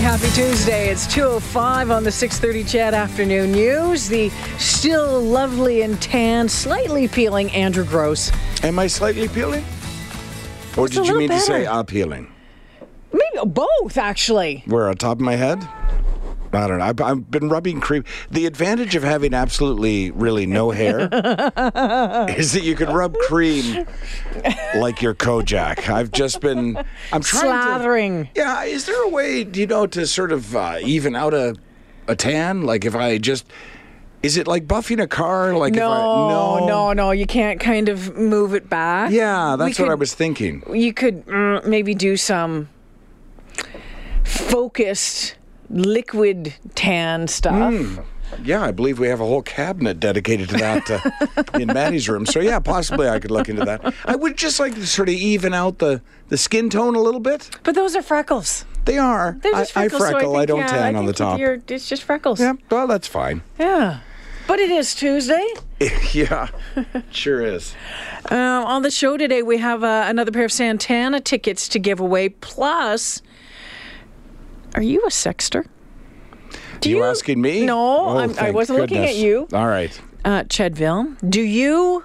Happy Tuesday. It's 2.05 on the 6.30 CHED Afternoon News. The still lovely and tan, slightly peeling Andrew Grose. Am I slightly peeling? Or did you mean to say better. appealing? Maybe both, actually. Where on top of my head? I don't know. I've, I've been rubbing cream. The advantage of having absolutely, really no hair is that you can rub cream like your Kojak. I've just been. I'm trying Slathering. to. Yeah. Is there a way, you know, to sort of uh, even out a, a tan? Like if I just. Is it like buffing a car? Like if I, No, no, no. You can't kind of move it back. Yeah, We that's what I was thinking. You could mm, maybe do some focused liquid tan stuff. Hmm. Yeah, I believe we have a whole cabinet dedicated to that uh, in Maddie's room. So yeah, possibly I could look into that. I would just like to sort of even out the, the skin tone a little bit. But those are freckles. They are. They're just I, I freckles. so freckle. I, think, don't yeah, tan I on the top. It's just freckles. Yeah, well, that's fine. Yeah. But it is Tuesday. yeah, sure is. Um, on the show today, we have uh, another pair of Santana tickets to give away. Plus, are you a sexter? Do you, asking me? No, Oh, I'm, I wasn't looking at you, All right. uh, Chedville. Do you,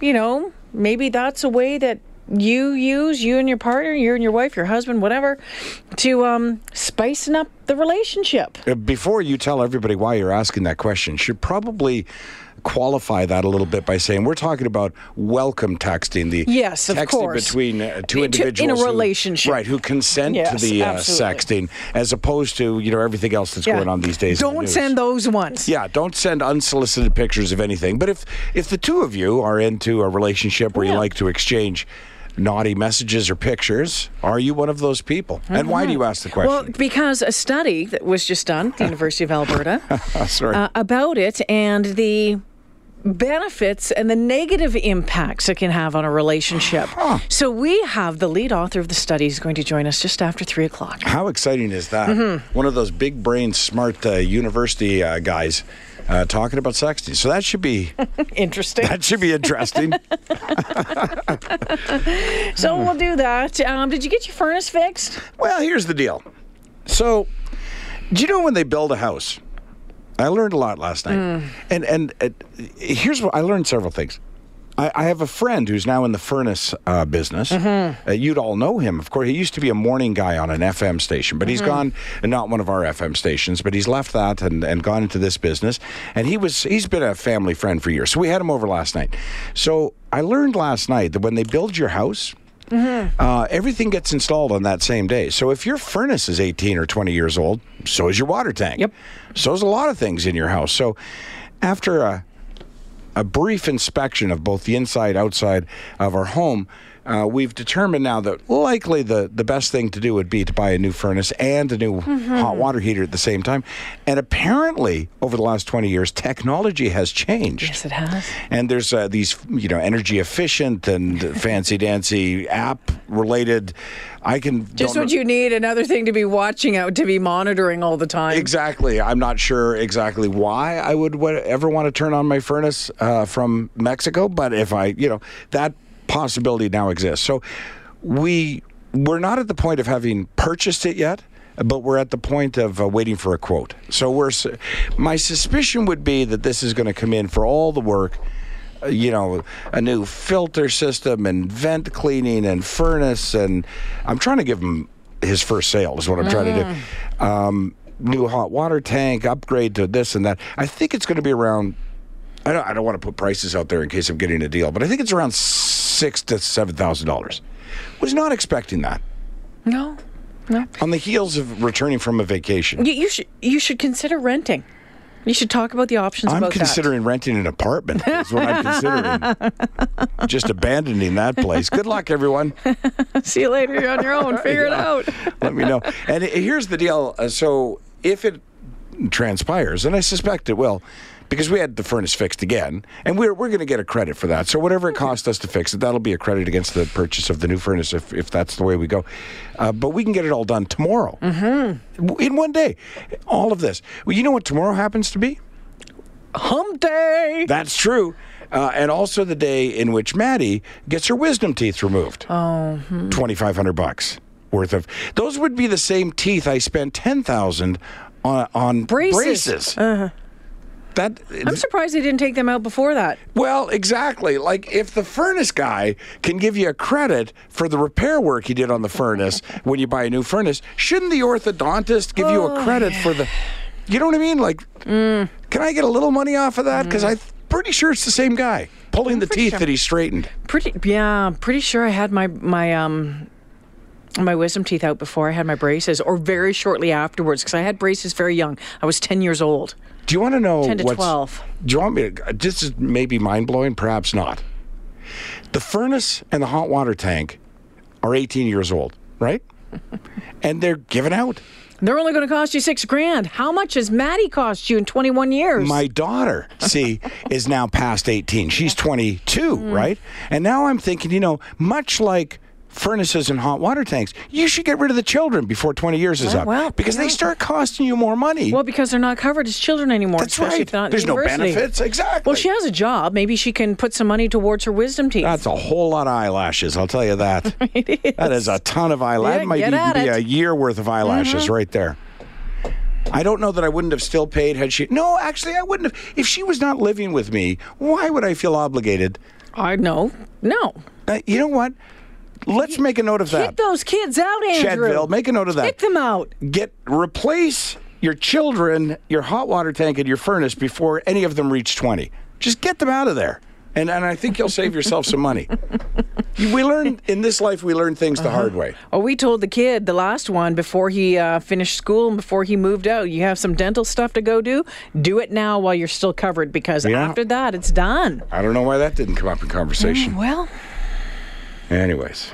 you know, maybe that's a way that you use, you and your partner, you and your wife, your husband, whatever, to um, spicing up the relationship? Uh, Before you tell everybody why you're asking that question, should probably qualify that a little bit by saying we're talking about welcome texting, the Yes, of texting course. between uh, two individuals in a individuals, who- relationship. right? Who consent Yes, to the uh, sexting, as opposed to you know everything else that's going on these days. Don't news. send those ones. Yeah, don't send unsolicited pictures of anything. But if if the two of you are into a relationship where you like to exchange naughty messages or pictures, are you one of those people? And why do you ask the question? Well, because a study that was just done at the University of Alberta Sorry. uh, about it and the benefits and the negative impacts it can have on a relationship. So we have the lead author of the study is going to join us just after three o'clock. How exciting is that? Mm-hmm. One of those big brain, smart uh, university uh, guys uh, talking about sexting. So that should be Interesting. that should be interesting. So we'll do that. Um, did you get your furnace fixed? well, here's the deal. So, do you know when they build a house? I learned a lot last night, Mm. and and uh, here's what I learned several things. I, I have a friend who's now in the furnace uh, business. Mm-hmm. Uh, you'd all know him, of course. He used to be a morning guy on an FM station, but he's Mm-hmm. gone, and not one of our FM stations, but he's left that and, and gone into this business. And he was he's been a family friend for years. So we had him over last night. So I learned last night that when they build your house. Uh, everything gets installed on that same day. So if your furnace is 18 or 20 years old, so is your water tank. Yep. So is a lot of things in your house. So after a, a brief inspection of both the inside outside of our home, uh, we've determined now that likely the, the best thing to do would be to buy a new furnace and a new hot water heater at the same time. And apparently, over the last 20 years, technology has changed. Yes, it has. And there's uh, these, you know, energy efficient and fancy dancy app related. I can Just what know- you need another thing to be watching out, to be monitoring all the time. Exactly. I'm not sure exactly why I would ever want to turn on my furnace uh, from Mexico, but if I, you know, that possibility now exists. So we we're not at the point of having purchased it yet. But we're at the point of uh, waiting for a quote. So we're. My suspicion would be that this is going to come in for all the work uh, you know, a new filter system and vent cleaning and furnace. And I'm trying to give him his first sale, is what I'm trying to do. Um, new hot water tank, upgrade to this and that. I think it's going to be around. I don't, I don't want to put prices out there in case I'm getting a deal, but I think it's around six to seven thousand dollars. Was not expecting that No, no. on the heels of returning from a vacation. You, you should you should consider renting. You should talk about the options I'm considering renting an apartment. Is what I'm considering. Just abandoning that place. Good luck, everyone. See you later. You're on your own. Figure it out. Let me know. And here's the deal. Uh, so if it transpires, and I suspect it will, because we had the furnace fixed again, and we're we're going to get a credit for that. So whatever it cost us to fix it, that'll be a credit against the purchase of the new furnace if if that's the way we go. Uh, but we can get it all done tomorrow mm-hmm. in one day. All of this. Well, you know what tomorrow happens to be? Hump day. That's true. Uh, and also the day in which Maddie gets her wisdom teeth removed. Oh, twenty five hundred bucks worth of. Those would be the same teeth I spent ten thousand on on Braces. braces. That I'm surprised they didn't take them out before that. well, exactly. Like if the furnace guy can give you a credit for the repair work he did on the furnace when you buy a new furnace, shouldn't the orthodontist give you a credit for the? You know what I mean? Like, can I get a little money off of that? Because I'm pretty sure it's the same guy pulling the teeth sure. that he straightened. Pretty, yeah, pretty sure I had my my um my wisdom teeth out before I had my braces, or very shortly afterwards, because I had braces very young. I was ten years old. Do you want to know 10 to what's, 12. Do you want me to? This is maybe mind blowing, perhaps not. The furnace and the hot water tank are 18 years old, right? and they're given out. They're only going to cost you six grand. How much has Maddie cost you in 21 years? My daughter, see, is now past 18. She's 22, Mm. right? And now I'm thinking, you know, much like furnaces and hot water tanks, you should get rid of the children before 20 years is Well, up well, because they start costing you more money. well, because they're not covered as children anymore. That's right. if they're not in There's no benefits. Exactly. Well, she has a job. Maybe she can put some money towards her wisdom teeth. That's a whole lot of eyelashes, I'll tell you that. That is a ton of eyelashes. Yeah, that might be it. a year worth of eyelashes right there. I don't know that I wouldn't have still paid had she. No, actually, I wouldn't have. If she was not living with me, why would I feel obligated? I know. No. Uh, you know what? Let's make a note of that. Kick those kids out, Andrew. Chedville, make a note of that. Kick them out. Get replace your children, your hot water tank, and your furnace before any of them reach twenty. Just get them out of there, and and I think you'll save yourself some money. We learn in this life. We learn things the hard way. Oh, we told the kid, the last one, before he uh, finished school and before he moved out, you have some dental stuff to go do. Do it now while you're still covered because Yeah. after that, it's done. I don't know why that didn't come up in conversation. Well, Anyways,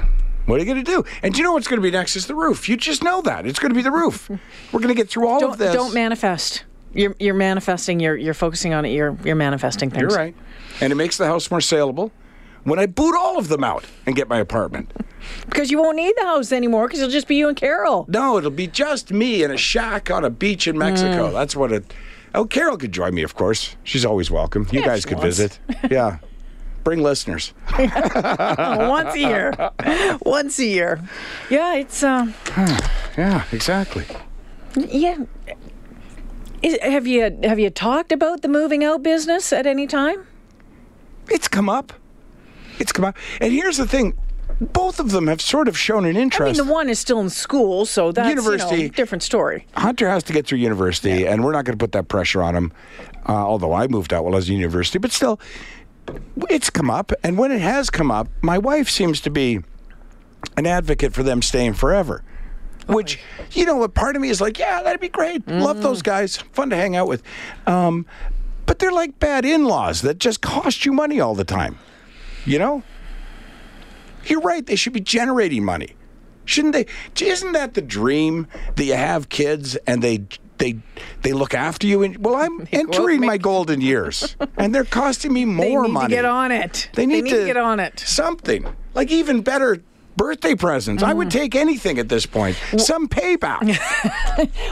what are you going to do? And do you know what's going to be next? Is the roof. You just know that it's going to be the roof. We're going to get through all don't of this. don't manifest. You're you're manifesting. You're you're focusing on it. You're you're manifesting things. You're right, and it makes the house more saleable. When I boot all of them out and get my apartment. Because you won't need the house anymore. Because it'll just be you and Carol. No, it'll be just me in a shack on a beach in Mexico. Mm. That's what it. Oh, Carol could join me, of course. She's always welcome. You Yeah, guys could wants. visit. Yeah. Bring listeners. Once a year. Once a year. Yeah, it's uh, Yeah, exactly. yeah. Is, have you have you talked about the moving out business at any time? It's come up. It's come up. And here's the thing both of them have sort of shown an interest. I mean, the one is still in school, so that's University. You know, different story. Hunter has to get through university, and we're not going to put that pressure on him. Uh, although I moved out while I was in university, but still, it's come up. And when it has come up, my wife seems to be an advocate for them staying forever. Which, you know, a part of me is like, yeah, that'd be great. Love those guys. Fun to hang out with. Um, but they're like bad in laws that just cost you money all the time. You know? You're right. They should be generating money. Shouldn't they? Isn't that the dream that you have kids and they they they look after you? And well, I'm entering my golden years, and they're costing me more They need money. to get on it. They need, to, get on it. Something like even better birthday presents. I would Mm-hmm. take anything at this point. Some payback.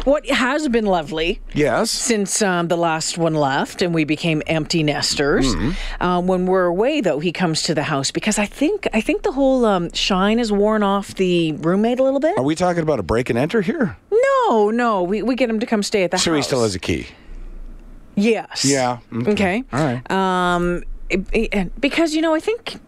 What has been lovely yes. since um, the last one left and we became empty nesters. Mm-hmm. Uh, when we're away, though, he comes to the house because I think I think the whole um, shine has worn off the roommate a little bit. Are we talking about a break and enter here? No, no, we, we get him to come stay at the So house. So he still has a key. Yes. Yeah. Okay. All right. Um, it- it- because you know, I think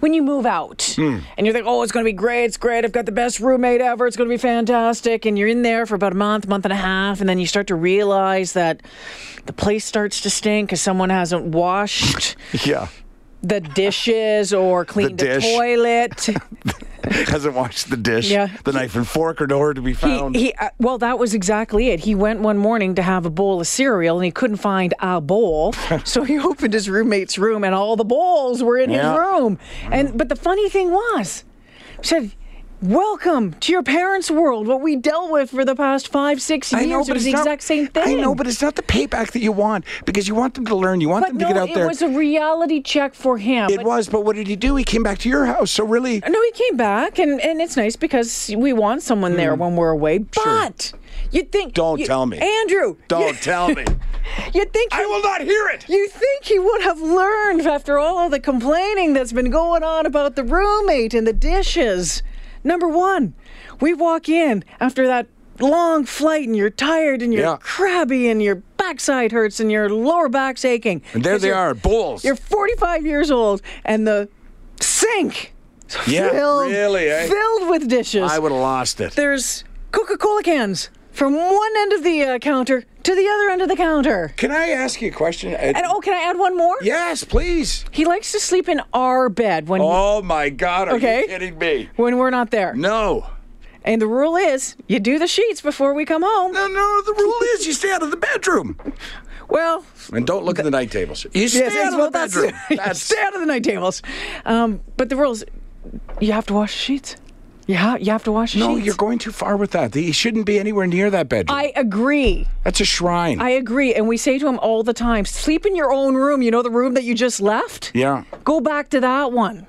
when you move out Hmm. and you think, oh, it's going to be great, it's great, I've got the best roommate ever, it's going to be fantastic, and you're in there for about a month, month and a half, and then you start to realize that the place starts to stink because someone hasn't washed Yeah. The dishes or clean the, dish. toilet. Hasn't washed the dish. Yeah. The knife and fork are nowhere to be He, found. he uh, well, that was exactly it. He went one morning to have a bowl of cereal and he couldn't find a bowl, so he opened his roommate's room and all the bowls were in Yeah. his room. And but the funny thing was, he said Welcome to your parents' world. What we dealt with for the past five, six years I know, it but was it's the not, exact same thing. I know, but it's not the payback that you want because you want them to learn. You want But them no, to get out it there. It was a reality check for him. it But- was, but what did he do? He came back to your house. So really, uh, No, he came back, and, and it's nice because we want someone there mm. when we're away. But you'd think. Don't you- tell me. Andrew. don't you- tell me. You'd think. I will not hear it. You think he would have learned after all of the complaining that's been going on about the roommate and the dishes? Number one, we walk in after that long flight and you're tired and you're Yeah. crabby and your backside hurts and your lower back's aching. And there they are, bulls. You're 45 years old and the sink Yeah, filled, really, eh? filled with dishes. I would have lost it. There's Coca-Cola cans from one end of the uh, counter to the other end of the counter. Can I ask you a question? Uh, And oh, can I add one more? yes, please. He likes to sleep in our bed when Oh my God! Are Okay. you kidding me? when we're not there. No. And the rule is you do the sheets before we come home. No, no. The rule is you stay out of the bedroom Well, and don't look at the night tables. You stay yes, out of well, the that's, bedroom. That's stay out of the night tables. Um, but the rules, you have to wash the sheets. You, ha- you have to wash the no. sheets. You're going too far with that. He shouldn't be anywhere near that bedroom. I agree. That's a shrine. I agree. And we say to him all the time sleep in your own room. You know the room that you just left? yeah. Go back to that one.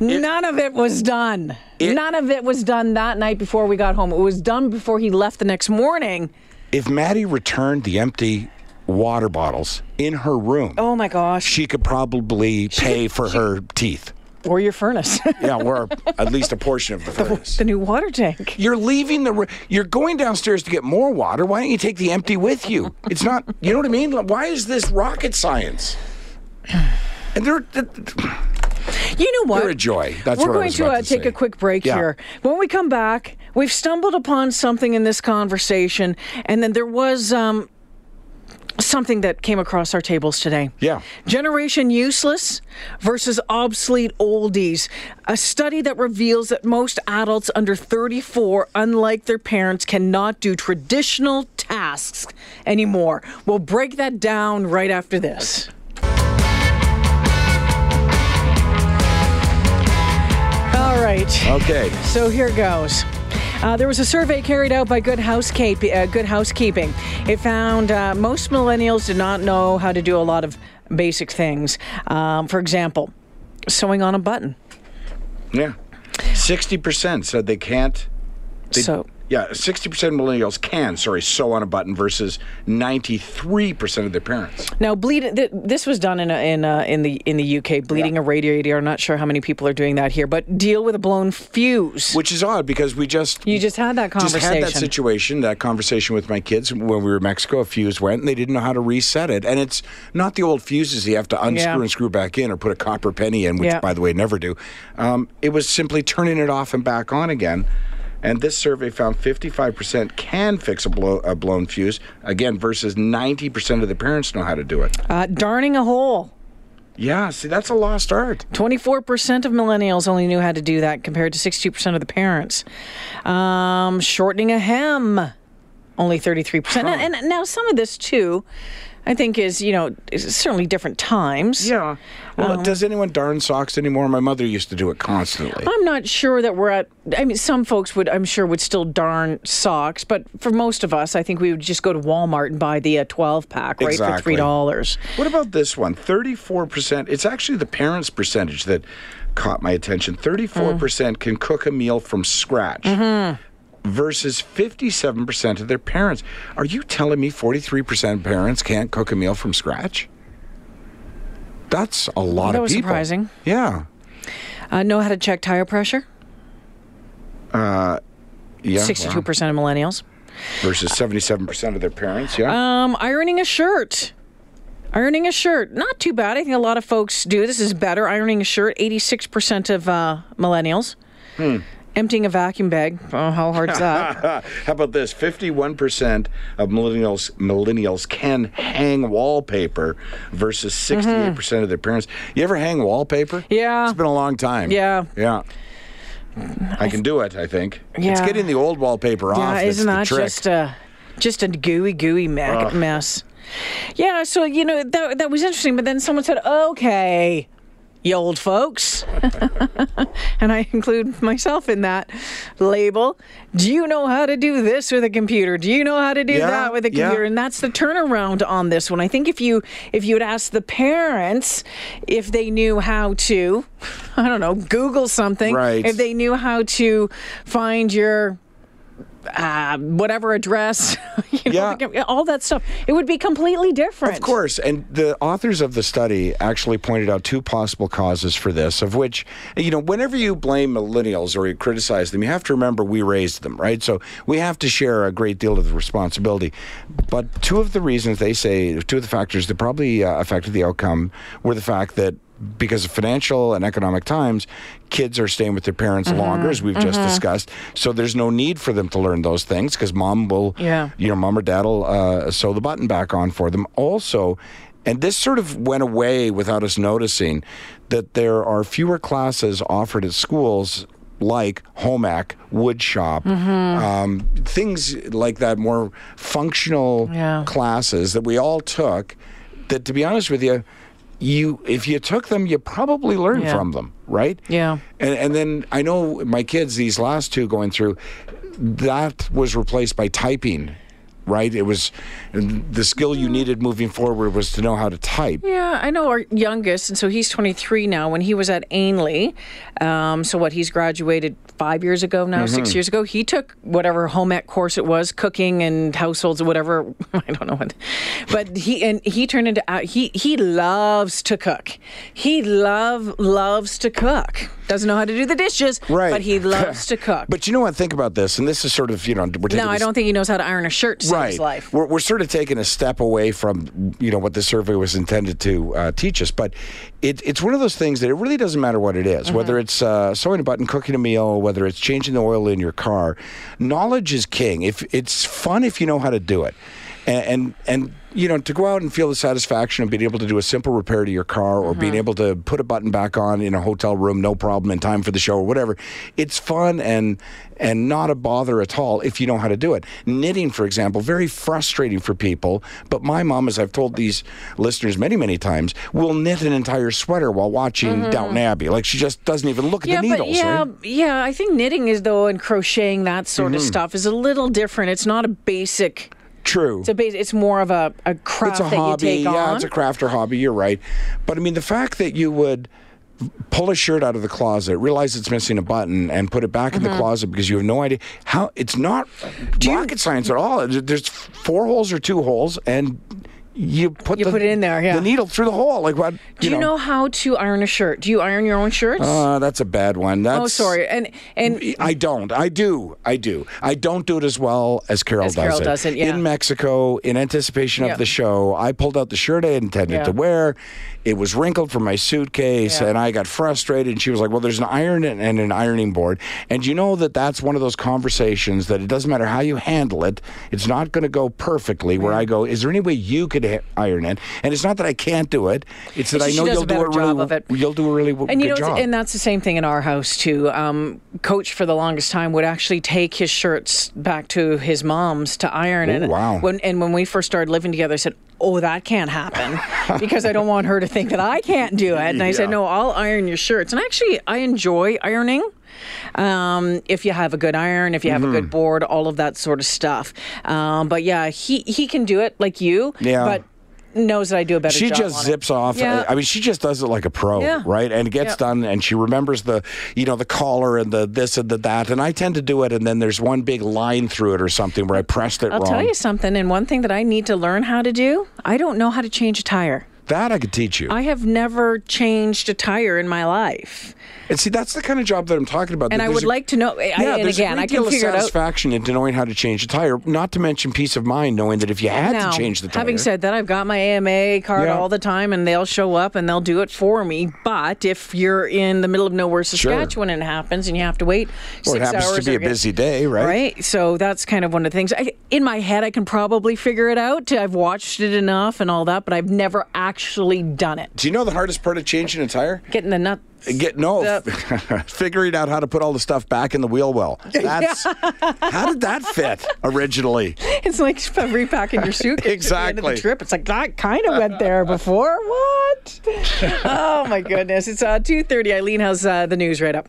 None of it was done. It- None of it was done that night before we got home. It was done before he left the next morning. If Maddie returned the empty water bottles in her room, Oh my gosh. she could probably pay for her teeth. Or your furnace. Yeah, or at least a portion of the furnace. the new water tank. You're leaving the. You're going downstairs to get more water. Why don't you take the empty with you? It's not. You know what I mean? Why is this rocket science? And they're You know what? they're a joy. That's We're going to uh, to take say. a quick break Yeah. here. When we come back, we've stumbled upon something in this conversation, and then there was um, something that came across our tables today. Yeah. Generation useless versus obsolete oldies. A study that reveals that most adults under 34, unlike their parents, cannot do traditional tasks anymore. We'll break that down right after this. All right. Okay. So here goes. Uh, there was a survey carried out by Good, Housekeep- uh, Good Housekeeping. It found uh, most millennials did not know how to do a lot of basic things. Um, for example, sewing on a button. Yeah. Sixty percent said they can't. They, So- yeah, sixty percent of millennials can. Sorry, sew on a button versus ninety-three percent of their parents. Now, bleed. Th- this was done in a, in a, in the in the UK. Bleeding Yeah. a radiator. I'm not sure how many people are doing that here, but deal with a blown fuse. Which is odd because we just You just had that conversation. just had that situation, that conversation with my kids when we were in Mexico. A fuse went, and they didn't know how to reset it. And it's not the old fuses you have to unscrew Yeah. and screw back in, or put a copper penny in, which, Yeah. by the way, never do. Um, it was simply turning it off and back on again. And this survey found 55% can fix a, blow, a blown fuse, again, versus 90% of the parents know how to do it. uh, darning a hole. Yeah, see, that's a lost art. 24% of millennials only knew how to do that compared to 62% of the parents. Um, shortening a hem, only 33%. And, and now some of this, too, I think is, you know, certainly different times. Yeah. Well, Um, does anyone darn socks anymore? My mother used to do it constantly. I'm not sure that we're at. I mean, some folks would, I'm sure, would still darn socks, but for most of us, I think we would just go to Walmart and buy the uh, 12 pack, right, for three dollars. What about this one? 34%. It's actually the parents' percentage that caught my attention. 34% can cook a meal from scratch. Versus 57% of their parents. Are you telling me 43% of parents can't cook a meal from scratch? That's a lot That of was people. surprising. Yeah. Uh, know how to check tire pressure? Yeah. wow. 62% of millennials. Versus 77% of their parents. Yeah. Um, ironing a shirt. Ironing a shirt, not too bad. I think a lot of folks do. This is better. Ironing a shirt, 86% of uh, millennials. Hmm. Emptying a vacuum bag. Oh, how hard's that? How about this? Fifty-one percent of millennials millennials can hang wallpaper versus sixty-eight percent of their parents. You ever hang wallpaper? Mm-hmm. Yeah. it's been a long time. Yeah. yeah. I can do it. I think. Yeah. It's getting the old wallpaper off. yeah, isn't that just a just a gooey, gooey me- mess? Yeah, so you know that that was interesting. But then someone said, "Okay, you old folks, and I include myself in that label. Do you know how to do this with a computer? Do you know how to do Yeah, that with a yeah. computer? And that's the turnaround on this one. I think if you if you would ask the parents if they knew how to, I don't know, Google something, Right. if they knew how to find your uh, whatever address, you know, Yeah. all that stuff, it would be completely different. Of course, and the authors of the study actually pointed out two possible causes for this, of which, you know, whenever you blame millennials or you criticize them, you have to remember we raised them, right? So we have to share a great deal of the responsibility. But two of the reasons they say, two of the factors that probably uh, affected the outcome were the fact that because of financial and economic times, kids are staying with their parents Mm-hmm. longer, as we've just discussed. So there's no need for them to learn those things because mom will, Yeah. you know, mom or dad will uh, sew the button back on for them. Also, and this sort of went away without us noticing that there are fewer classes offered at schools like home ec, wood shop, Mm-hmm. um, things like that, more functional Yeah. classes that we all took. That, to be honest with you, you if you took them, you probably learned Yeah. from them, right? Yeah. And, and then I know my kids, these last two going through, that was replaced by typing, right? It was the skill you needed moving forward was to know how to type. Yeah, I know our youngest, and so he's 23 now. When he was at Ainlay, um, so what he's graduated five years ago now, Mm-hmm. six years ago. He took whatever home ec course it was, cooking and households or whatever. I don't know what, but he and he turned into uh, he he loves to cook. He love loves to cook. Doesn't know how to do the dishes, Right. But he loves to cook. But you know what? Think about this, and this is sort of you know we're no, I don't think he knows how to iron a shirt to save right. his life. We're, we're sort of taking a step away from you know what the survey was intended to uh, teach us, but it, it's one of those things that it really doesn't matter what it is, Mm-hmm. whether it's uh, sewing a button, cooking a meal, whether it's changing the oil in your car. Knowledge is king. If it's fun, if you know how to do it, and and, and you know, to go out and feel the satisfaction of being able to do a simple repair to your car or Mm-hmm. being able to put a button back on in a hotel room, no problem, in time for the show or whatever. It's fun and and not a bother at all if you know how to do it. Knitting, for example, very frustrating for people. But my mom, as I've told these listeners many, many times, will knit an entire sweater while watching Downton Abbey. Like she just doesn't even look at Mm-hmm. yeah, the needles. but yeah, right? yeah. I think knitting is though, and crocheting that sort Mm-hmm. of stuff is a little different. It's not a basic. True. Base. It's more of a, a craft it's a hobby. you yeah, on. it's a craft or hobby. You're right. But I mean, the fact that you would pull a shirt out of the closet, realize it's missing a button, and put it back in Mm-hmm. the closet because you have no idea how it's not rocket science at all. There's four holes or two holes, and you put You the, put it in there, yeah. the needle through the hole. Like what? Do you know, how to iron a shirt? Do you iron your own shirts? Uh, that's a bad one. That's, oh, sorry. And and I don't. I do. I do. I don't do it as well as Carol As does Carol it. does it, yeah. In Mexico, in anticipation Yeah. of the show, I pulled out the shirt I intended Yeah. to wear. It was wrinkled from my suitcase, Yeah. and I got frustrated. And she was like, "Well, there's an iron and and an ironing board, and you know that that's one of those conversations that it doesn't matter how you handle it, it's not going to go perfectly." Where I go, "Is there any way you could ha- iron it?" And it's not that I can't do it; it's that I know you'll do it really. job of it. You'll do a really and you know, job. and that's the same thing in our house too. Um, Coach for the longest time would actually take his shirts back to his mom's to iron. and Oh, wow. When and when we first started living together, I said, "Oh, that can't happen," because I don't want her to think that I can't do it. And I said, "No, I'll iron your shirts." And actually, I enjoy ironing. Um, if you have a good iron, if you have a Mm-hmm. good board, all of that sort of stuff. Um, but yeah, he he can do it like you. Yeah. But knows that I do a better she just zips it. off. Yeah. I mean, she just does it like a pro, Yeah. right? And it gets Yep. done, and she remembers the, you know, the collar and the this and the that. And I tend to do it, and then there's one big line through it or something where I pressed it wrong. I'll wrong. tell you something, and one thing that I need to learn how to do, I don't know how to change a tire. That I could teach you. I have never changed a tire in my life. And see, that's the kind of job that I'm talking about. And I would a- like to know, I, Yeah, and there's again, a great I deal of satisfaction into knowing how to change a tire. Not to mention peace of mind, knowing that if you had Now, to change the tire, having said that, I've got my AMA card Yeah. all the time, and they'll show up and they'll do it for me. But if you're in the middle of nowhere, Saskatchewan, and it happens, and you have to wait well, it happens to be a busy day, right? Right. So that's kind of one of the things. I, in my head, I can probably figure it out. I've watched it enough and all that, but I've never actually done it. Do you know the hardest part of changing a tire? Getting the nut. Get no, The- figuring out how to put all the stuff back in the wheel well. That's how did that fit originally? It's like repacking your suitcase at the end of Exactly. the trip. It's like that kind of went there before. What? oh my goodness! It's uh, two thirty. Eileen has uh, the news right up.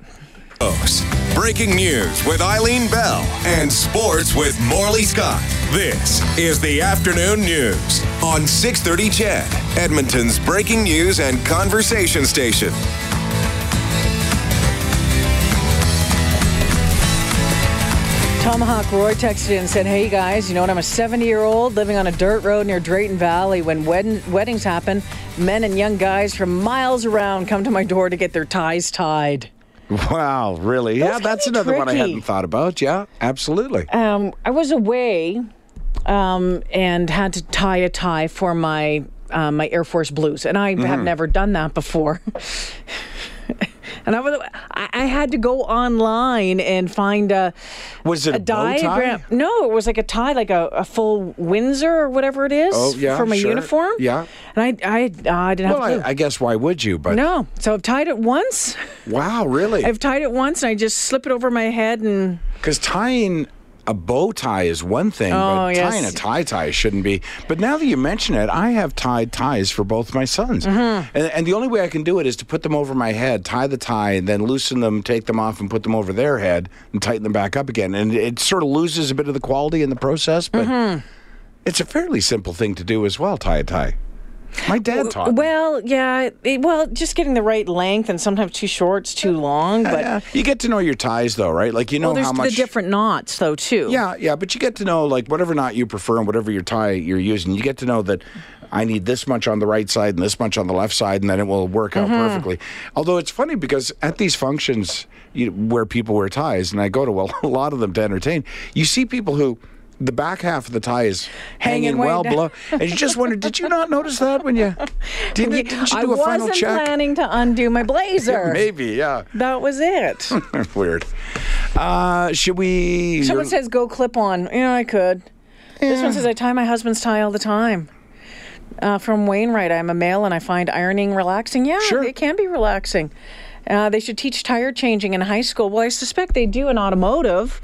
Breaking news with Eileen Bell and sports with Morley Scott. This is the afternoon news on 630 CHED, Edmonton's breaking news and conversation station. Tomahawk Roy texted in and said, Hey guys, you know what? I'm a 70 year old living on a dirt road near Drayton Valley. When wed- weddings happen, men and young guys from miles around come to my door to get their ties tied. Wow, really? yeah, that's another one I hadn't thought about. Yeah, absolutely. Um, I was away um, and had to tie a tie for my uh, my Air Force Blues, and I Mm-hmm. have never done that before. and I was I, I had to go online and find a Was it a, a bow tie? diagram. No, it was like a tie, like a, a full Windsor or whatever it is Oh, yeah, for my sure. uniform. Yeah. and I I, uh, I didn't Well, have clue. I, I guess why would you? But no, so I've tied it once. wow, really? I've tied it once, and I just slip it over my head and. Because tying a bow tie is one thing, Oh, but yes. tying a tie tie shouldn't be. But now that you mention it, I have tied ties for both my sons, Mm-hmm. and, and the only way I can do it is to put them over my head, tie the tie, and then loosen them, take them off, and put them over their head, and tighten them back up again. And it sort of loses a bit of the quality in the process, but Mm-hmm. it's a fairly simple thing to do as well. Tie a tie. My dad taught. me. Well, yeah. It, well, just getting the right length, and sometimes too short, it's too long. But Yeah, you get to know your ties, though, right? Like you know well, how much the different knots, though, too. Yeah, yeah, but you get to know like whatever knot you prefer and whatever your tie you're using. You get to know that I need this much on the right side and this much on the left side, and then it will work out Mm-hmm. perfectly. Although it's funny because at these functions you, where people wear ties, and I go to a lot of them to entertain, you see people who. The back half of the tie is Hanging hanging well down. below, and you just wonder: Did you not notice that when you didn't, didn't you I do a final wasn't planning to undo my blazer. Maybe, yeah. That was it. Weird. Uh, should we? Someone says go clip on. Yeah, I could. This one says I tie my husband's tie all the time. Uh, from Wainwright, I'm a male and I find ironing relaxing. Yeah, Sure. it can be relaxing. Uh, they should teach tire changing in high school. Well, I suspect they do in automotive.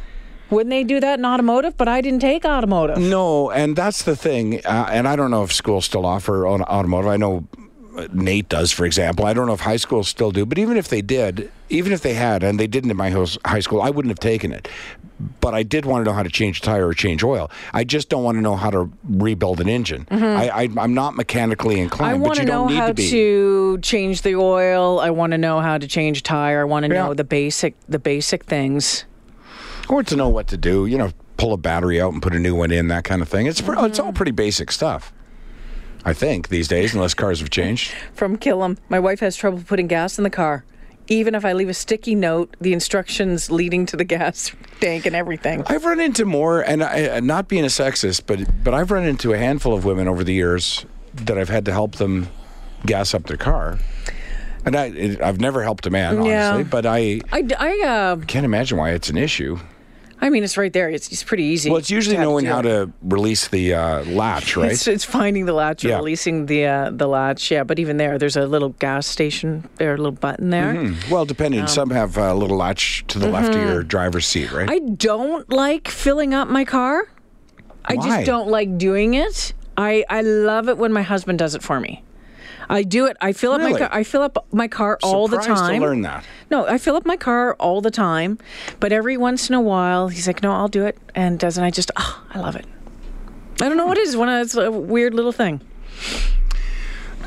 Wouldn't they do that in automotive? But I didn't take automotive. No, and that's the thing. Uh, and I don't know if schools still offer on automotive. I know uh, NAIT does, for example. I don't know if high schools still do. But even if they did, even if they had, and they didn't in my high school, I wouldn't have taken it. But I did want to know how to change a tire or change oil. I just don't want to know how to rebuild an engine. I, I, I'm not mechanically Mm-hmm. I inclined, want but to you know don't need how to be. to change the oil. I want to know how to change a tire. I want to Yeah. know the basic the basic things. Or to know what to do. You know, pull a battery out and put a new one in, that kind of thing. It's pr- it's Mm-hmm. all pretty basic stuff. I think these days, unless cars have changed. From Killam, my wife has trouble putting gas in the car. Even if I leave a sticky note, the instructions leading to the gas tank and everything. I've run into more, and I, uh, not being a sexist, but but I've run into a handful of women over the years that I've had to help them gas up their car, and I it, I've never helped a man, honestly, Yeah. but I I, I, uh, can't imagine why it's an issue. I mean, it's right there. It's, it's pretty easy. Well, it's usually knowing do how to release the uh, latch, right? It's, it's finding the latch or Yeah. releasing the uh, the latch. Yeah, but even there, there's a little gas station there, a little button there. Hmm. Well, depending, some have a little latch to the left of your driver's seat, right? Mm-hmm. I don't like filling up my car. Why? I just don't like doing it. I, I love it when my husband does it for me. I do it. I fill up Really? my car. I fill up my car all the time. To learn that. No, I fill up my car all the time, but every once in a while, he's like, "No, I'll do it," and doesn't. I just, oh, I love it. I don't know what it is. One of it's a uh, weird little thing.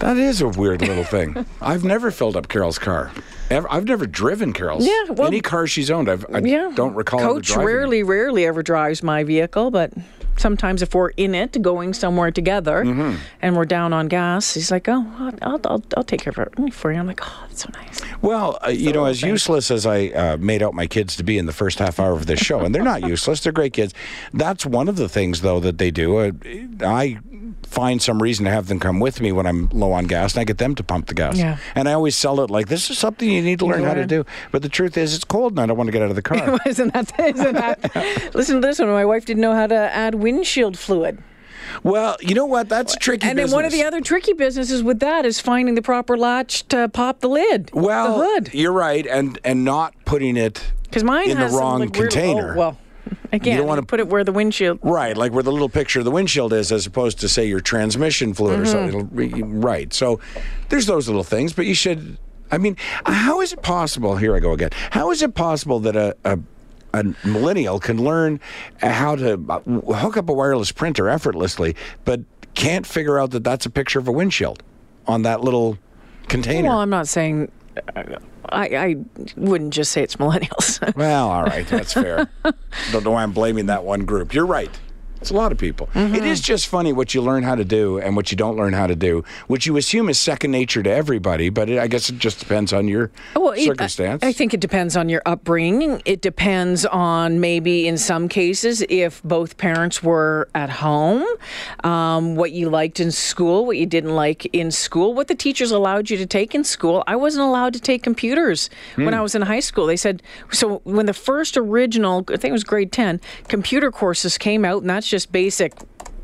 That is a weird little thing. I've never filled up Carol's car. Ever, I've never driven Carol's. Yeah, well- any car she's owned, I've, I Yeah, don't recall Coach driving it. rarely, rarely ever drives my vehicle, but sometimes if we're in it, going somewhere together, Mm-hmm. and we're down on gas, he's like, "Oh, I'll, I'll, I'll, I'll take care of it for you." I'm like, "Oh, that's so nice." Well, uh, you know, as thing. useless as I uh, made out my kids to be in the first half hour of this show, and they're not useless, they're great kids. That's one of the things, though, that they do. Uh, I find some reason to have them come with me when I'm low on gas, and I get them to pump the gas. Yeah. And I always sell it like this is something you need to learn how to do. But the truth is, it's cold, and I don't want to get out of the car. isn't that? Isn't that? listen to this one. My wife didn't know how to add windshield fluid. Well, you know what? That's a tricky. And then one of the other tricky businesses with that is finding the proper latch to pop the lid, well, the hood. You're right, and and not putting it Because mine in the has some, wrong like, weird- oh, container. oh, well, again, don't wanna- put it where the windshield. Right, like where the little picture of the windshield is, as opposed to say your transmission fluid or something. It'll be- Right. So there's those little things, but you should. I mean, how is it possible? Here I go again. How is it possible that a, a a millennial can learn how to uh, hook up a wireless printer effortlessly, but can't figure out that that's a picture of a windshield on that little container? Well, I'm not saying. I, I wouldn't just say it's millennials. Well, all right, that's fair. Don't know why I'm blaming that one group. You're right. It's a lot of people. Mm-hmm. It is just funny what you learn how to do and what you don't learn how to do, which you assume is second nature to everybody, but it, I guess it just depends on your Well, it- circumstance. I, I think it depends on your upbringing. It depends on maybe in some cases if both parents were at home, um, what you liked in school, what you didn't like in school, what the teachers allowed you to take in school. I wasn't allowed to take computers Hmm. when I was in high school. They said so when the first original, I think it was grade ten, computer courses came out, and that's just basic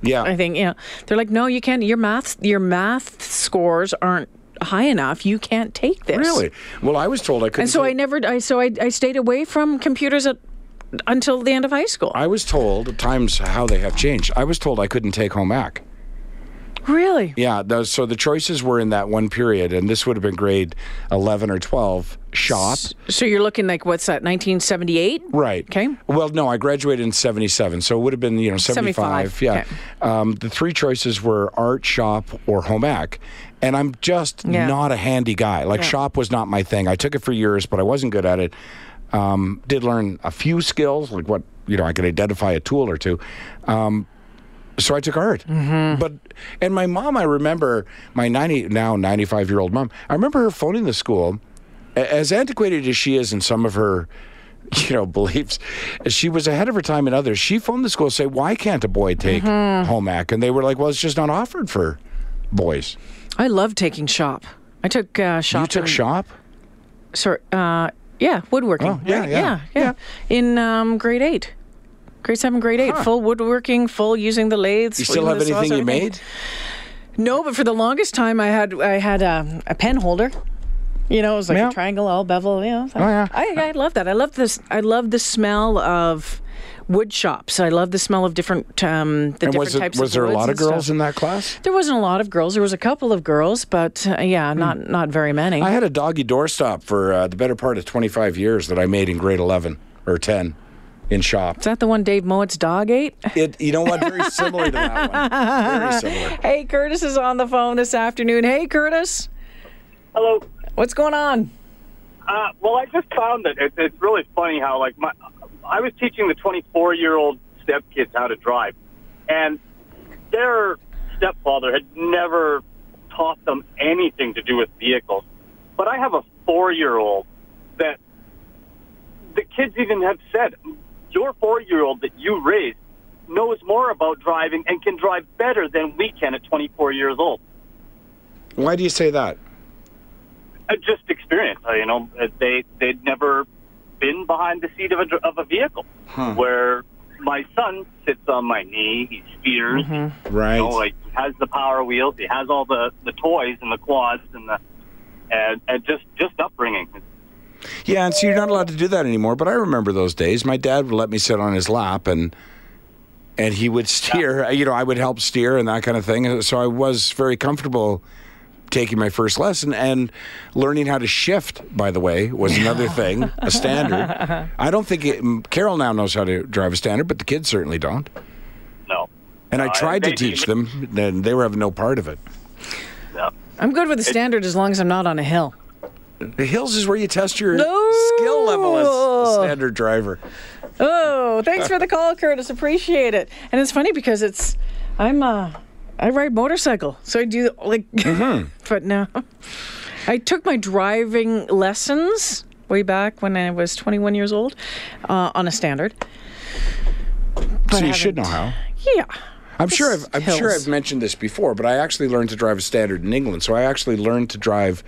yeah. I think yeah. They're like, no, you can't. Your math, your math scores aren't high enough. You can't take this. Really? Well, I was told I couldn't. And so I never. I so I, I stayed away from computers at, until the end of high school. I was told times how they have changed. I was told I couldn't take home ec. Really? Yeah, those, so the choices were in that one period, and this would have been grade 11 or 12 shop. So you're looking like what's that? 1978. Right. Okay. Well, no, I graduated in 77, so it would have been, you know, 75. 75, Yeah. okay. Um, the three choices were art, shop, or home ec. And I'm just Yeah. not a handy guy. Like, Yeah. shop was not my thing. I took it for years, but I wasn't good at it. Um, did learn a few skills, like what, you know, I could identify a tool or two. Um, so I took art. Mm-hmm. But and my mom, I remember my ninety now ninety five year old mom. I remember her phoning the school, as antiquated as she is in some of her, you know, beliefs. She was ahead of her time in others. She phoned the school to say, "Why can't a boy take Mm-hmm. home ec?" And they were like, "Well, it's just not offered for boys." I love taking shop. I took uh, shop. You took in- shop. Sorry. Uh, yeah, woodworking. Oh, yeah, right? yeah, yeah, yeah. In um, grade eight. Grade seven, grade eight, full woodworking, full using the lathes. You still have saws, anything you everything. made? No, but for the longest time, I had I had a, a pen holder. You know, it was like Yeah. a triangle, all bevel. You know, so Oh, yeah. I, I love that. I love this. I love the smell of wood shops. I love the smell of different um, the And different was it, types was of there a lot of and stuff. girls in that class? There wasn't a lot of girls. There was a couple of girls, but uh, yeah, not not very many. Hmm. I had a doggy doorstop for uh, the better part of 25 years that I made in grade 11 or 10 in shop. Is that the one Dave Mowat's dog ate? It, you know what? Very similar to that one. Very similar. Hey, Curtis is on the phone this afternoon. Hey, Curtis, Hello. what's going on? Uh, well, I just found that it, it's really funny how, like, my I was teaching the 24 year old stepkids how to drive, and their stepfather had never taught them anything to do with vehicles. But I have a four year old that the kids even have said, your four year old that you raised knows more about driving and can drive better than we can at 24 years old. Why do you say that? uh, just experience. Uh, you know, uh, they they'd never been behind the seat of a of a vehicle. Where my son sits on my knee, he steers. Right. You know, like he has the power wheels, he has all the the toys and the quads and the and and just just upbringing. Yeah, and so you're not allowed to do that anymore. But I remember those days. My dad would let me sit on his lap and and he would steer. You know, I would help steer and that kind of thing. So I was very comfortable taking my first lesson and learning how to shift. By the way, was another thing, a standard. I don't think it, Carol now knows how to drive a standard, but the kids certainly don't. No. And I Uh, tried to teach them, and they were having no part of it. No. I'm good with the standard as long as I'm not on a hill. The hills is where you test your skill level as a standard driver. Oh, thanks for the call, Curtis. Appreciate it. And it's funny because it's I'm uh I ride motorcycle, so I do like. but no, I took my driving lessons way back when I was 21 years old uh, on a standard. But so you should know how. Yeah. I'm sure I've I'm sure. I've mentioned this before, but I actually learned to drive a standard in England. So I actually learned to drive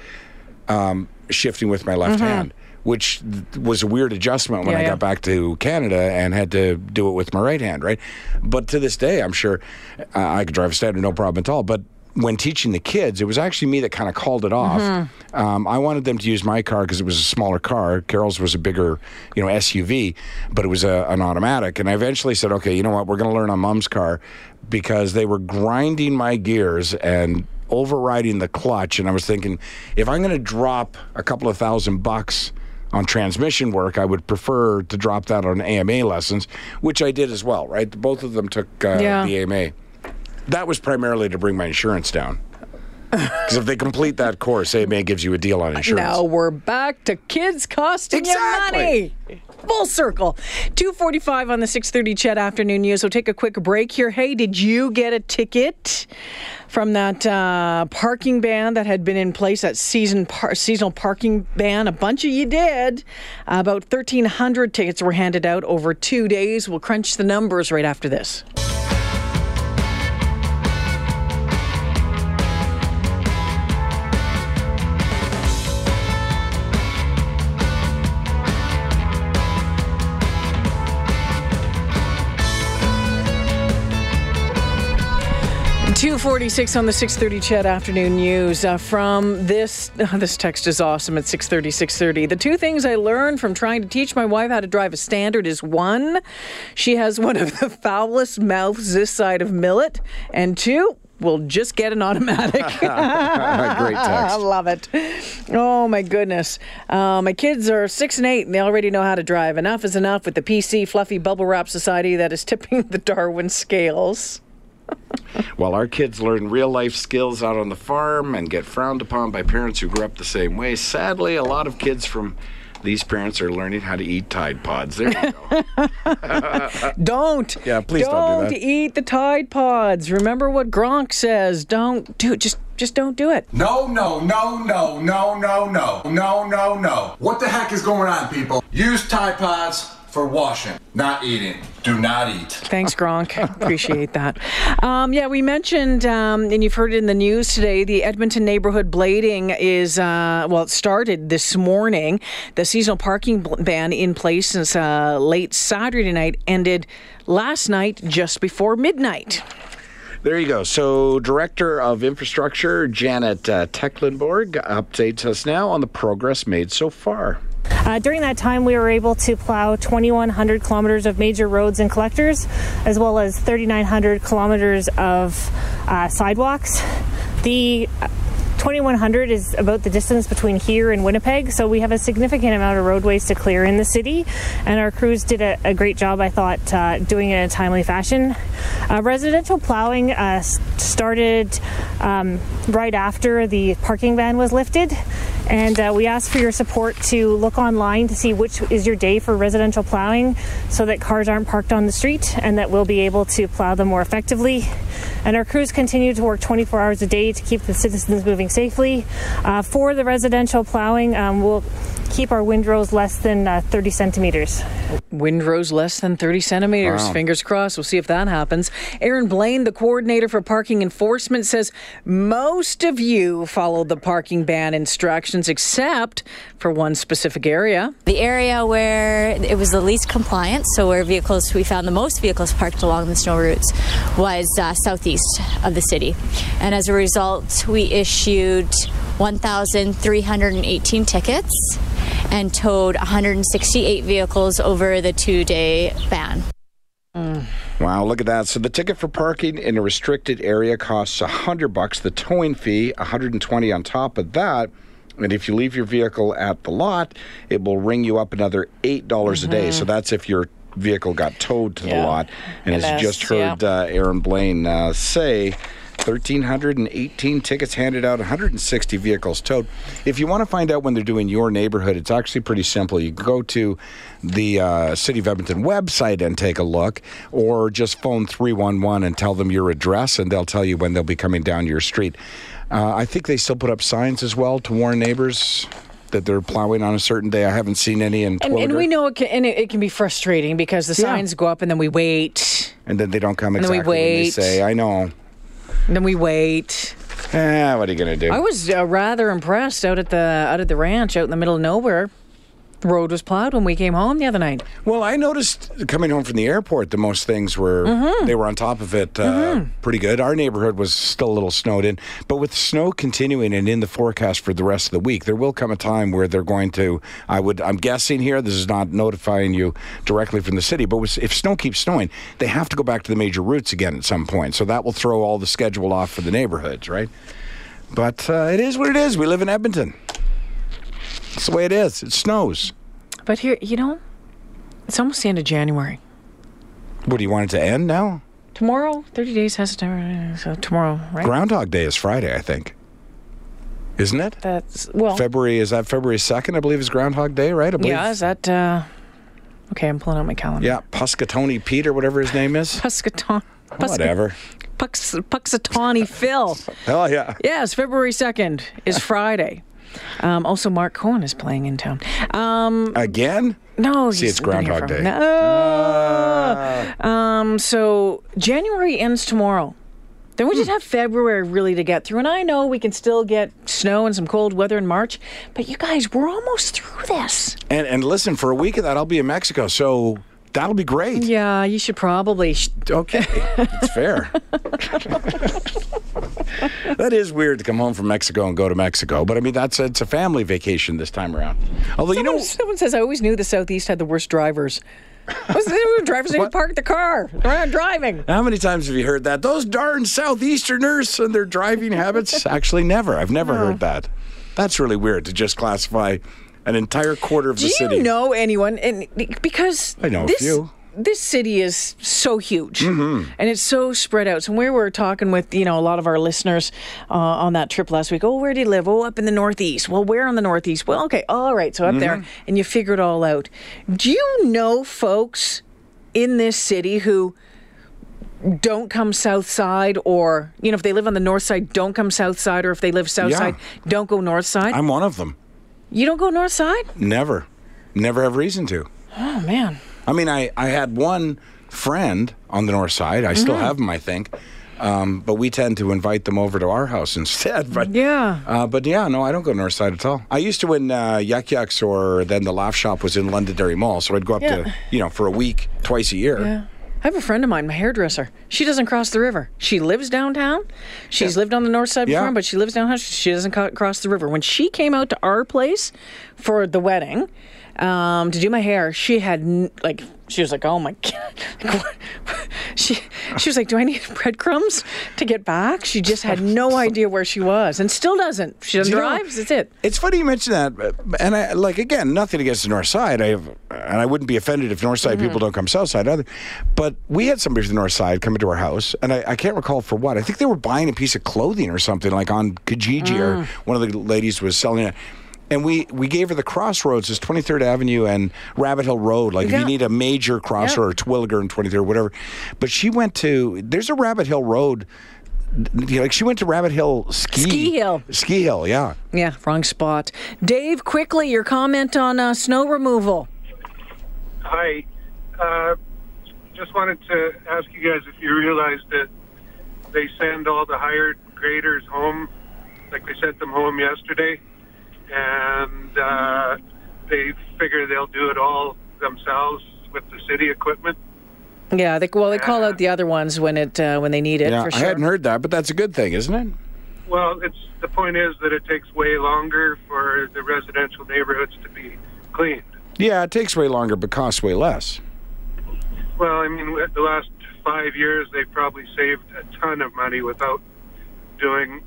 um, shifting with my left Mm-hmm. hand, which was a weird adjustment when Yeah, I yeah. got back to Canada and had to do it with my right hand, right? But to this day, I'm sure uh, I could drive a standard, no problem at all. But when teaching the kids, it was actually me that kind of called it off. Mm-hmm. Um, I wanted them to use my car because it was a smaller car. Carol's was a bigger, you know, SUV, but it was a, an automatic. And I eventually said, okay, you know what? We're going to learn on mom's car because they were grinding my gears and overriding the clutch. And I was thinking, if I'm going to drop a couple of thousand bucks on transmission work, I would prefer to drop that on AMA lessons, which I did as well, right? Both of them took uh, Yeah. the AMA. That was primarily to bring my insurance down. Because if they complete that course, AMA gives you a deal on insurance. Now we're back to kids costing Exactly. you money. Full circle. 245 on the 630 CHED Afternoon News. We'll take a quick break here. Hey, did you get a ticket from that uh, parking ban that had been in place, that season par- seasonal parking ban? A bunch of you did. about 1,300 tickets were handed out over two days. We'll crunch the numbers right after this. Two forty-six on the six thirty CHED afternoon news. Uh, from this, this text is awesome at 6:30, 6:30. The two things I learned from trying to teach my wife how to drive a standard is one, she has one of the foulest mouths this side of Millet, and two, we'll just get an automatic. Great text. I love it. Oh my goodness. Uh, my kids are six and eight and they already know how to drive. Enough is enough with the PC fluffy bubble wrap society that is tipping the Darwin scales. While our kids learn real life skills out on the farm and get frowned upon by parents who grew up the same way, sadly, a lot of kids from these parents are learning how to eat Tide Pods. There you go. Don't. Yeah, please don't do that. eat the Tide Pods. Remember what Gronk says. Don't do it. Just, just don't do it. No, no, no, no, no, no, no, no, no, no. What the heck is going on, people? Use Tide Pods for washing, not eating. Do not eat. Thanks, Gronk. Appreciate that. Um, yeah, we mentioned, um, and you've heard it in the news today, the Edmonton neighborhood blading is, uh, well, it started this morning. The seasonal parking ban in place since uh, late Saturday night ended last night just before midnight. There you go. So, Director of Infrastructure Janet uh, Tecklenborg updates us now on the progress made so far. Uh, during that time, we were able to plow 2,100 kilometers of major roads and collectors, as well as 3,900 kilometers of uh, sidewalks. The 2100 is about the distance between here and Winnipeg, so we have a significant amount of roadways to clear in the city, and our crews did a, a great job, I thought, uh, doing it in a timely fashion. Uh, residential plowing uh, started um, right after the parking ban was lifted, and uh, we ask for your support to look online to see which is your day for residential plowing so that cars aren't parked on the street and that we'll be able to plow them more effectively. And our crews continue to work 24 hours a day to keep the citizens moving safely. Uh, for the residential plowing, um, we'll keep our windrows less than uh, 30 centimeters. Windrows less than 30 centimeters. Wow. Fingers crossed. We'll see if that happens. Aaron Blaine, the coordinator for parking enforcement, says most of you followed the parking ban instructions except for one specific area. The area where it was the least compliant, so where vehicles, we found the most vehicles parked along the snow routes, was uh, southeast of the city. And as a result, we issued 1,318 tickets and towed 168 vehicles over the two day ban. Wow, look at that. So the ticket for parking in a restricted area costs hundred bucks. The towing fee, 120 on top of that. And if you leave your vehicle at the lot, it will ring you up another eight dollars a day. So that's if your vehicle got towed to the Yeah. lot. And as you just heard uh, Aaron Blaine uh, say, 1,318 tickets handed out, 160 vehicles towed. If you want to find out when they're doing your neighborhood, it's actually pretty simple. You can go to the uh, City of Edmonton website and take a look, or just phone 311 and tell them your address, and they'll tell you when they'll be coming down your street. Uh, I think they still put up signs as well to warn neighbors that they're plowing on a certain day. I haven't seen any in And, and we know it can, and it, it can be frustrating because the Yeah. signs go up and then we wait, And then they don't come And then we exactly when they wait. say. I know. And then we wait. Eh, what are you going to do? I was uh, rather impressed out at the out at the ranch out in the middle of nowhere. The road was plowed when we came home the other night. Well, I noticed coming home from the airport, the most things were Mm-hmm. they were on top of it, uh, pretty good. Our neighborhood was still a little snowed in, but with snow continuing and in the forecast for the rest of the week, there will come a time where they're going to. I would, I'm guessing here. This is not notifying you directly from the city, but if snow keeps snowing, they have to go back to the major routes again at some point. So that will throw all the schedule off for the neighborhoods, right? But uh, it is what it is. We live in Edmonton. It's the way it is. It snows. But here, you know, it's almost the end of January. What do you want it to end now? Tomorrow, 30 days has to, so tomorrow, right? Groundhog Day is Friday, I think. Isn't it? That's, well, February is that February second? I believe is Groundhog Day, right? I believe. yeah, is that, uh, okay, I'm pulling out my calendar. Yeah, Puscatony Pete or whatever his name is. Puscaton. Whatever. Pux, Puxatawny Phil. Hell yeah. Yes, February 2nd is Friday. Um, also, Mark Cohen is playing in town. Um, Again? no, See, he's it's Groundhog Day. No. Um, so January ends tomorrow. Then we just Hmm. have February really to get through. And I know we can still get snow and some cold weather in March, but you guys, we're almost through this. And and listen, for a week of that, I'll be in Mexico, so that'll be great. Yeah, you should probably. Sh- Okay, it's fair. that is weird to come home from Mexico and go to Mexico, but I mean that's it's a family vacation this time around. Although you know, someone says I always knew the Southeast had the worst drivers. What's drivers didn't park the car. They're not driving. How many times have you heard that? Those darn Southeasterners and their driving habits? Actually, never. I've never heard that. That's really weird to just classify an entire quarter of Do the you city. know anyone? And because I know a few. This city is so huge, Mm-hmm. and it's so spread out. So we were talking with you know a lot of our listeners uh, on that trip last week. Oh, where do you live? Oh, up in the Northeast. Well, where in the Northeast? Well, okay, all right. So up there, Mm-hmm. and you figure it all out. Do you know folks in this city who? Don't come south side, or you know, if they live on the north side, don't come south side, or if they live south Yeah. side, don't go north side. I'm one of them. you don't go north side? Never. Never have reason to. Oh man. I mean, I, I had one friend on the north side. I Mm-hmm. still have him, I think. Um, but we tend to invite them over to our house instead. But Yeah. Uh, but yeah, no, I don't go north side at all. I used to when uh, Yuk Yuk's or then the Laugh Shop was in Londonderry Mall, so I'd go up Yeah. to you know for a week, twice a year. Yeah. I have a friend of mine, my hairdresser. She doesn't cross the river. She lives downtown. She's lived on the north side before, Yeah. but she lives downtown. She doesn't cross the river. When she came out to our place for the wedding um, to do my hair, she had n- like she was like, "Oh my god!" Like, she she was like, "Do I need breadcrumbs to get back?" She just had no idea where she was, and still doesn't. She doesn't Do you know- drive. That's it. It's funny you mention that, uh, and I like again nothing against the north side. I have, and I wouldn't be offended if north side people mm. don't come south side either. But we had somebody from the north side come into our house, and I, I can't recall for what. I think they were buying a piece of clothing or something like on Kijiji, or mm. one of the ladies was selling it. And we, we gave her the crossroads, it's 23rd Avenue and Rabbit Hill Road. Like if you need a major crossroad, or Terwillegar and 23rd, whatever. But she went to, there's a Rabbit Hill Road. Like she went to Rabbit Hill ski. Ski Hill. Ski Hill, yeah. Yeah, wrong spot. Dave, quickly, your comment on uh, snow removal. Hi. Uh, just wanted to ask you guys if you realize that they send all the hired graders home, like they sent them home yesterday, and uh, they figure they'll do it all themselves with the city equipment. Yeah, they, well, they call out the other ones when it uh, when they need it Yeah, for I hadn't heard that, but that's a good thing, isn't it? Well, it's the point is that it takes way longer for the residential neighborhoods to be cleaned. Yeah, it takes way longer, but costs way less. Well, I mean, the last five years, they've probably saved a ton of money without doing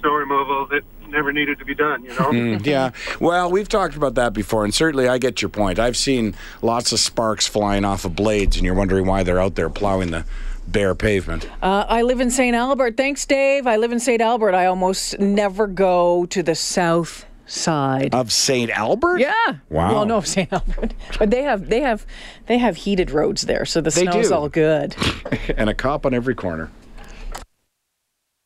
snow removal that never needed to be done, you know? Mm, yeah. Well, we've talked about that before, and certainly I get your point. I've seen lots of sparks flying off of blades, and you're wondering why they're out there plowing the bare pavement. Uh, I live in St. Albert. Thanks, Dave. I live in St. Albert. I almost never go to the south side. Of St. Albert? yeah. Wow. Well, no, St. Albert, but they have they have they have heated roads there, so the They snow's do. all good. and a cop on every corner.